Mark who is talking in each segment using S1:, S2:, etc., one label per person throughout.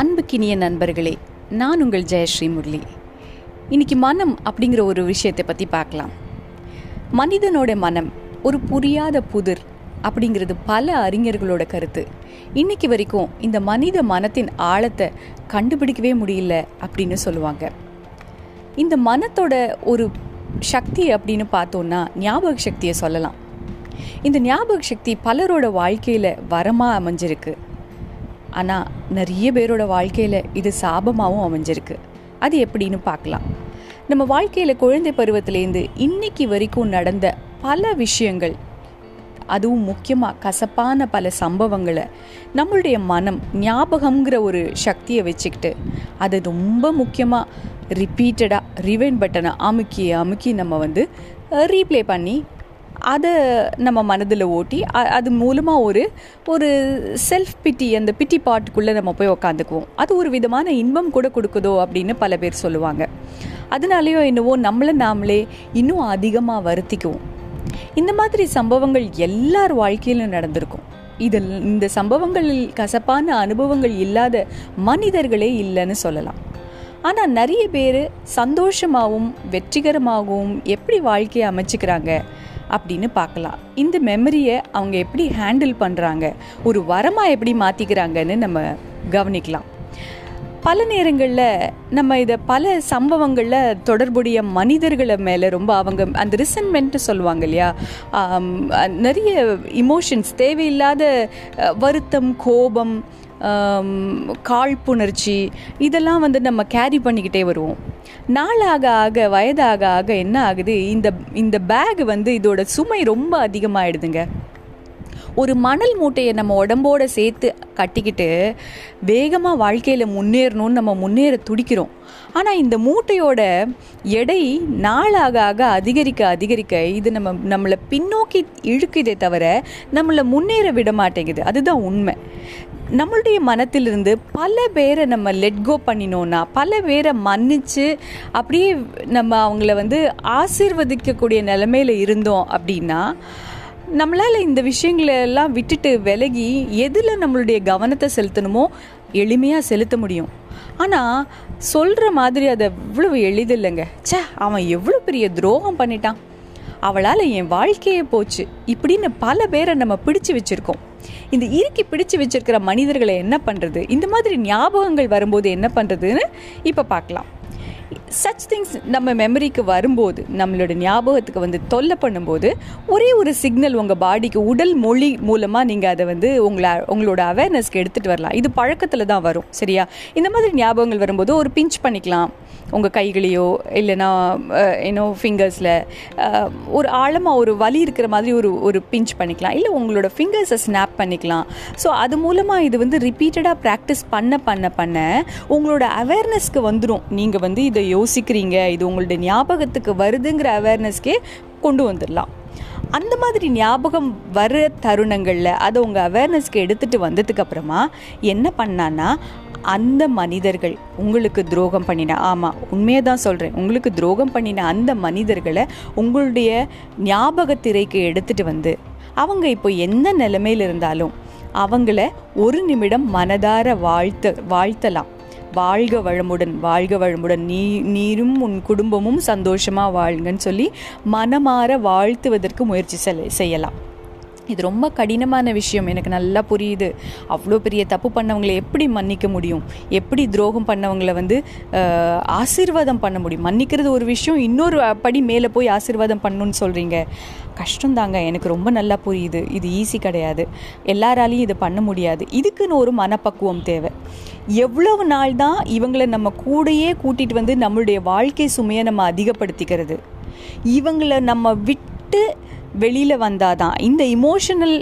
S1: அன்புக்கினிய நண்பர்களே நான் உங்கள் ஜெயஸ்ரீ முரளி. இன்னைக்கு மனம் அப்படிங்கிற ஒரு விஷயத்தை பற்றி பார்க்கலாம். மனிதனோட மனம் ஒரு புரியாத புதிர் அப்படிங்கிறது பல அறிஞர்களோட கருத்து. இன்னைக்கு வரைக்கும் இந்த மனித மனத்தின் ஆழத்தை கண்டுபிடிக்கவே முடியல அப்படின்னு சொல்லுவாங்க. இந்த மனத்தோட ஒரு சக்தி அப்படின்னு பார்த்தோன்னா ஞாபக சக்தியை சொல்லலாம். இந்த ஞாபக சக்தி பலரோட வாழ்க்கையில் வரமாக அமைஞ்சிருக்கு. ஆனால் நிறைய பேரோட வாழ்க்கையில் இது சாபமாகவும் அமைஞ்சிருக்கு. அது எப்படின்னு பார்க்கலாம். நம்ம வாழ்க்கையில் குழந்தை பருவத்திலேருந்து இன்னைக்கு வரைக்கும் நடந்த பல விஷயங்கள் அதுவும் முக்கியமாக கசப்பான பல சம்பவங்களை நம்மளுடைய மனம் ஞாபகங்கிற ஒரு சக்தியை வச்சுக்கிட்டு அது ரொம்ப முக்கியமாக ரிப்பீட்டடாக ரிவைன் பட்டனை அமுக்கி அமுக்கி நம்ம வந்து ரீப்ளே பண்ணி அதை நம்ம மனதில் ஓட்டி அது மூலமாக ஒரு ஒரு செல்ஃப் பிட்டி அந்த பிட்டி பாட்டுக்குள்ளே நம்ம போய் உக்காந்துக்குவோம். அது ஒரு விதமான இன்பம் கூட கொடுக்குதோ அப்படின்னு பல பேர் சொல்லுவாங்க. அதனாலேயோ என்னவோ நம்மளை நாமளே இன்னும் அதிகமாக வருத்திக்குவோம். இந்த மாதிரி சம்பவங்கள் எல்லார் வாழ்க்கையிலும் நடந்திருக்கும். இதில் இந்த சம்பவங்களில் கசப்பான அனுபவங்கள் இல்லாத மனிதர்களே இல்லைன்னு சொல்லலாம். ஆனால் நிறைய பேர் சந்தோஷமாகவும் வெற்றிகரமாகவும் எப்படி வாழ்க்கையை அமைச்சுக்கிறாங்க? அப்படின்னு பார்க்கலாம். இந்த மெமரியை அவங்க எப்படி ஹேண்டில் பண்ணுறாங்க ஒரு வரமாக எப்படி மாற்றிக்கிறாங்கன்னு நம்ம கவனிக்கலாம். பல நேரங்களில் நம்ம இதை பல சம்பவங்களில் தொடர்புடைய மனிதர்களை மேலே ரொம்ப அவங்க அந்த ரிசன்மெண்ட்டு சொல்லுவாங்க இல்லையா? நிறைய இமோஷன்ஸ் தேவையில்லாத வருத்தம் கோபம் காழ்ப்புணர்ச்சி இதெல்லாம் வந்து நம்ம கேரி பண்ணிக்கிட்டே வருவோம். நாளாக ஆக வயதாக ஆக என்ன ஆகுது? இந்த இந்த பேக் வந்து இதோட சுமை ரொம்ப அதிகமாகிடுதுங்க ஒரு மணல் மூட்டையை நம்ம உடம்போட சேர்த்து கட்டிக்கிட்டு வேகமாக வாழ்க்கையில் முன்னேறணும்னு நம்ம முன்னேற துடிக்கிறோம். ஆனால் இந்த மூட்டையோட எடை நாளாக ஆக அதிகரிக்க அதிகரிக்க இது நம்ம நம்மளை பின்னோக்கி இழுக்குதே தவிர நம்மளை முன்னேற விட மாட்டேங்குது. அதுதான் உண்மை. நம்மளுடைய மனத்திலிருந்து பல பேரை நம்ம லெட் கோ பண்ணினோன்னா பல பேரை மன்னிச்சு அப்படியே நம்ம அவங்கள வந்து ஆசீர்வதிக்கக்கூடிய நிலமையில இருந்தோம் அப்படின்னா நம்மளால் இந்த விஷயங்களெல்லாம் விட்டுட்டு விலகி எதில் நம்மளுடைய கவனத்தை செலுத்தணுமோ எளிமையாக செலுத்த முடியும். ஆனால் சொல்கிற மாதிரி அது எவ்வளவு எளிதில்லைங்க. சே அவன் எவ்வளோ பெரிய துரோகம் பண்ணிட்டான். அவளால் என் வாழ்க்கையே போச்சு. இப்படின்னு பல பேரை நம்ம பிடிச்சு வச்சிருக்கோம். இந்த இறுக்கி பிடிச்சு வச்சிருக்கிற மனிதர்களை என்ன பண்ணுறது இந்த மாதிரி ஞாபகங்கள் வரும்போது என்ன பண்ணுறதுன்னு இப்போ பார்க்கலாம். சச் திங்ஸ் நம்ம மெமரிக்கு வரும்போது நம்மளோட ஞாபகத்துக்கு வந்து தொல்லை பண்ணும்போது ஒரே ஒரு சிக்னல் உங்கள் பாடிக்கு உடல் மொழி மூலமாக நீங்கள் அதை வந்து உங்களை உங்களோட அவேர்னஸ்க்கு எடுத்துகிட்டு வரலாம். இது பழக்கத்தில் தான் வரும் சரியா? இந்த மாதிரி ஞாபகங்கள் வரும்போது ஒரு பிஞ்ச் பண்ணிக்கலாம். உங்கள் கைகளையோ இல்லைன்னா ஏன்னோ ஃபிங்கர்ஸில் ஒரு ஆழமாக ஒரு வலி இருக்கிற மாதிரி ஒரு ஒரு பிஞ்ச் பண்ணிக்கலாம். இல்லை உங்களோட ஃபிங்கர்ஸை ஸ்னாப் பண்ணிக்கலாம். ஸோ அது மூலமாக இது வந்து ரிப்பீட்டடாக ப்ராக்டிஸ் பண்ண பண்ண பண்ண உங்களோட அவேர்னஸ்க்கு வந்துடும் நீங்கள் வந்து இதை யோசிக்கிறீங்க இது உங்களோட ஞாபகத்துக்கு வருதுங்கிற அவேர்னஸ்க்கே கொண்டு வந்துடலாம் அந்த மாதிரி ஞாபகம் வர தருணங்களில் அதை உங்கள் அவேர்னஸ்க்கு எடுத்துகிட்டு வந்ததுக்கப்புறமா என்ன பண்ணான்னா அந்த மனிதர்கள் உங்களுக்கு துரோகம் பண்ணின ஆமாம் உண்மையை தான் சொல்கிறேன் உங்களுக்கு துரோகம் பண்ணின அந்த மனிதர்களை உங்களுடைய ஞாபகத்திரைக்கு எடுத்துகிட்டு வந்து அவங்க இப்போ எந்த நிலைமையில் இருந்தாலும் அவங்கள ஒரு நிமிடம் மனதார வாழ்த்த வாழ்த்தலாம். வாழ்க வளமுடன் வாழ்க வளமுடன். நீ நீரும் உன் குடும்பமும் சந்தோஷமாக வாழ்ங்கன்னு சொல்லி மனமாற வாழ்த்துவதற்கு முயற்சி செய்யலாம். இது ரொம்ப கடினமான விஷயம். எனக்கு நல்லா புரியுது. அவ்வளோ பெரிய தப்பு பண்ணவங்களை எப்படி மன்னிக்க முடியும்? எப்படி துரோகம் பண்ணவங்களை வந்து ஆசீர்வாதம் பண்ண முடியும்? மன்னிக்கிறது ஒரு விஷயம் இன்னொரு படி மேலே போய் ஆசீர்வாதம் பண்ணணும்னு சொல்கிறீங்க கஷ்டம்தாங்க. எனக்கு ரொம்ப நல்லா புரியுது. இது ஈஸி கிடையாது. எல்லாராலையும் இதை பண்ண முடியாது. இதுக்குன்னு ஒரு மனப்பக்குவம் தேவை. எவ்வளவு நாள் தான் இவங்களை நம்ம கூடயே கூட்டிட்டு வந்து நம்மளுடைய வாழ்க்கை சுமையை நம்ம அதிகப்படுத்திக்கிறது. இவங்களை நம்ம விட்டு வெளியில் வந்தால் தான் இந்த இமோஷனல்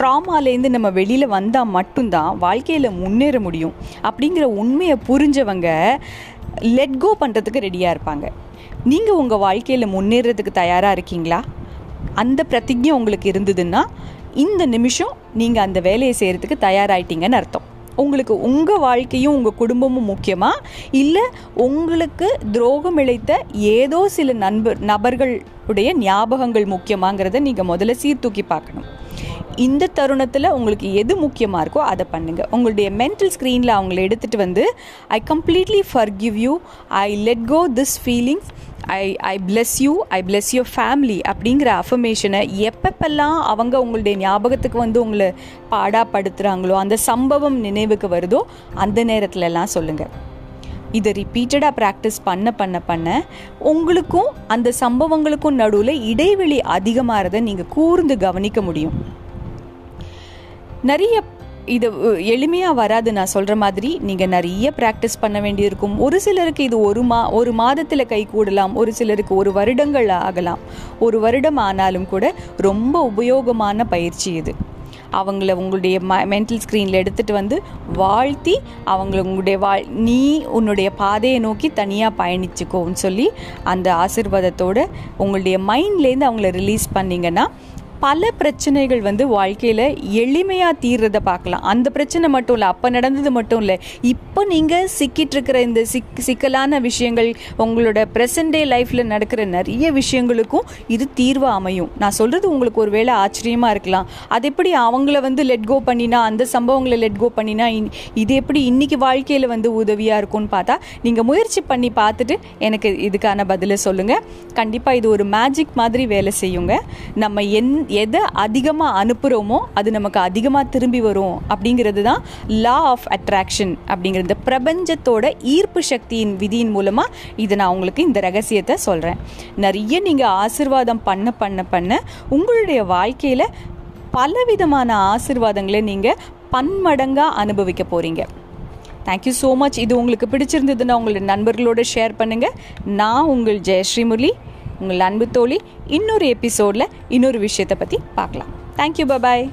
S1: ட்ராமாலேருந்து um, நம்ம வெளியில் வந்தால் மட்டும்தான் வாழ்க்கையில் முன்னேற முடியும். அப்படிங்கிற உண்மையை புரிஞ்சவங்க லெட் கோ பண்ணுறதுக்கு ரெடியாக இருப்பாங்க. நீங்கள் உங்கள் வாழ்க்கையில் முன்னேறதுக்கு தயாராக இருக்கீங்களா? அந்த பிரதிஜை உங்களுக்கு இருந்ததுன்னா இந்த நிமிஷம் நீங்கள் அந்த வேலையை செய்கிறதுக்கு தயாராயிட்டீங்கன்னு அர்த்தம். உங்களுக்கு உங்கள் வாழ்க்கையும் உங்கள் குடும்பமும் முக்கியமா? இல்லை உங்களுக்கு துரோகம் இழைத்த ஏதோ சில நண்பர் நபர்களுடைய ஞாபகங்கள் முக்கியமாங்கிறத நீங்கள் முதல்ல சீர்தூக்கி பார்க்கணும். இந்த தருணத்தில் உங்களுக்கு எது முக்கியமாக இருக்கோ அதை பண்ணுங்கள் உங்களுடைய மென்டல் ஸ்க்ரீனில் அவங்கள எடுத்துகிட்டு வந்து I completely forgive you I let go this feelings I I bless you I bless your family அப்படிங்கிற அஃபர்மேஷனை எப்பப்பெல்லாம் அவங்க உங்களுடைய ஞாபகத்துக்கு வந்து உங்களை பாடாப்படுத்துகிறாங்களோ அந்த சம்பவம் நினைவுக்கு வருதோ அந்த நேரத்துலலாம் சொல்லுங்கள் இதை ரிப்பீட்டடாக ப்ராக்டிஸ் பண்ண பண்ண பண்ண உங்களுக்கும் அந்த சம்பவங்களுக்கும் நடுவில் இடைவெளி அதிகமாகிறத நீங்கள் கூர்ந்து கவனிக்க முடியும். நிறைய இது எளிமையாக வராது நான் சொல்கிற மாதிரி நீங்கள் நிறைய ப்ராக்டிஸ் பண்ண வேண்டியிருக்கும். ஒரு சிலருக்கு இது ஒரு மா ஒரு மாதத்தில் கை கூடலாம் ஒரு சிலருக்கு ஒரு வருடங்கள் ஆகலாம். ஒரு வருடம் ஆனாலும் கூட ரொம்ப உபயோகமான பயிற்சி இது. அவங்கள உங்களுடைய ம மென்டல் ஸ்க்ரீனில் எடுத்துகிட்டு வந்து வாழ்த்தி அவங்கள உங்களுடைய வாழ் நீ உன்னுடைய பாதையை நோக்கி தனியாக பயணிச்சுக்கோன்னு சொல்லி அந்த ஆசிர்வாதத்தோடு உங்களுடைய மைண்ட்லேருந்து அவங்கள ரிலீஸ் பண்ணிங்கன்னா பல பிரச்சனைகள் வந்து வாழ்க்கையில் எளிமையாக தீர்றதை பார்க்கலாம். அந்த பிரச்சனை மட்டும் இல்லை அப்போ நடந்தது மட்டும் இல்லை இப்போ நீங்கள் சிக்கிட்டுருக்கிற இந்த சிக் சிக்கலான விஷயங்கள் உங்களோட ப்ரெசன்ட் டே லைஃப்பில் நடக்கிற நிறைய விஷயங்களுக்கும் இது தீர்வாக அமையும். நான் சொல்கிறது உங்களுக்கு ஒரு வேளை ஆச்சரியமாக இருக்கலாம். அது எப்படி அவங்கள வந்து லெட் கோ பண்ணினா அந்த சம்பவங்களை லெட் கோ பண்ணினா இது எப்படி இன்றைக்கி வாழ்க்கையில் வந்து உதவியாக இருக்கும்னு பார்த்தா நீங்கள் முயற்சி பண்ணி பார்த்துட்டு எனக்கு இதுக்கான பதிலை சொல்லுங்கள் கண்டிப்பாக இது ஒரு மேஜிக் மாதிரி வேலை செய்யுங்க. நம்ம என் எதை அதிகமாக அனுப்புகிறோமோ அது நமக்கு அதிகமாக திரும்பி வரும் அப்படிங்கிறது தான் லா ஆஃப் அட்ராக்ஷன் அப்படிங்கிறது. பிரபஞ்சத்தோட ஈர்ப்பு சக்தியின் விதியின் மூலமாக இதை நான் உங்களுக்கு இந்த ரகசியத்தை சொல்கிறேன் நிறைய நீங்கள் ஆசிர்வாதம் பண்ண பண்ண பண்ண உங்களுடைய வாழ்க்கையில் பலவிதமான ஆசிர்வாதங்களை நீங்கள் பன்மடங்காக அனுபவிக்க போகிறீங்க தேங்க்யூ ஸோ மச் இது உங்களுக்கு பிடிச்சிருந்ததுன்னா உங்களுடைய நண்பர்களோட ஷேர் பண்ணுங்கள் நான் உங்கள் ஜெயஸ்ரீ முரளி. உங்கள் அன்பு தோழி இன்னொரு எபிசோடில் இன்னொரு விஷயத்தை பற்றி பார்க்கலாம். Thank you bye bye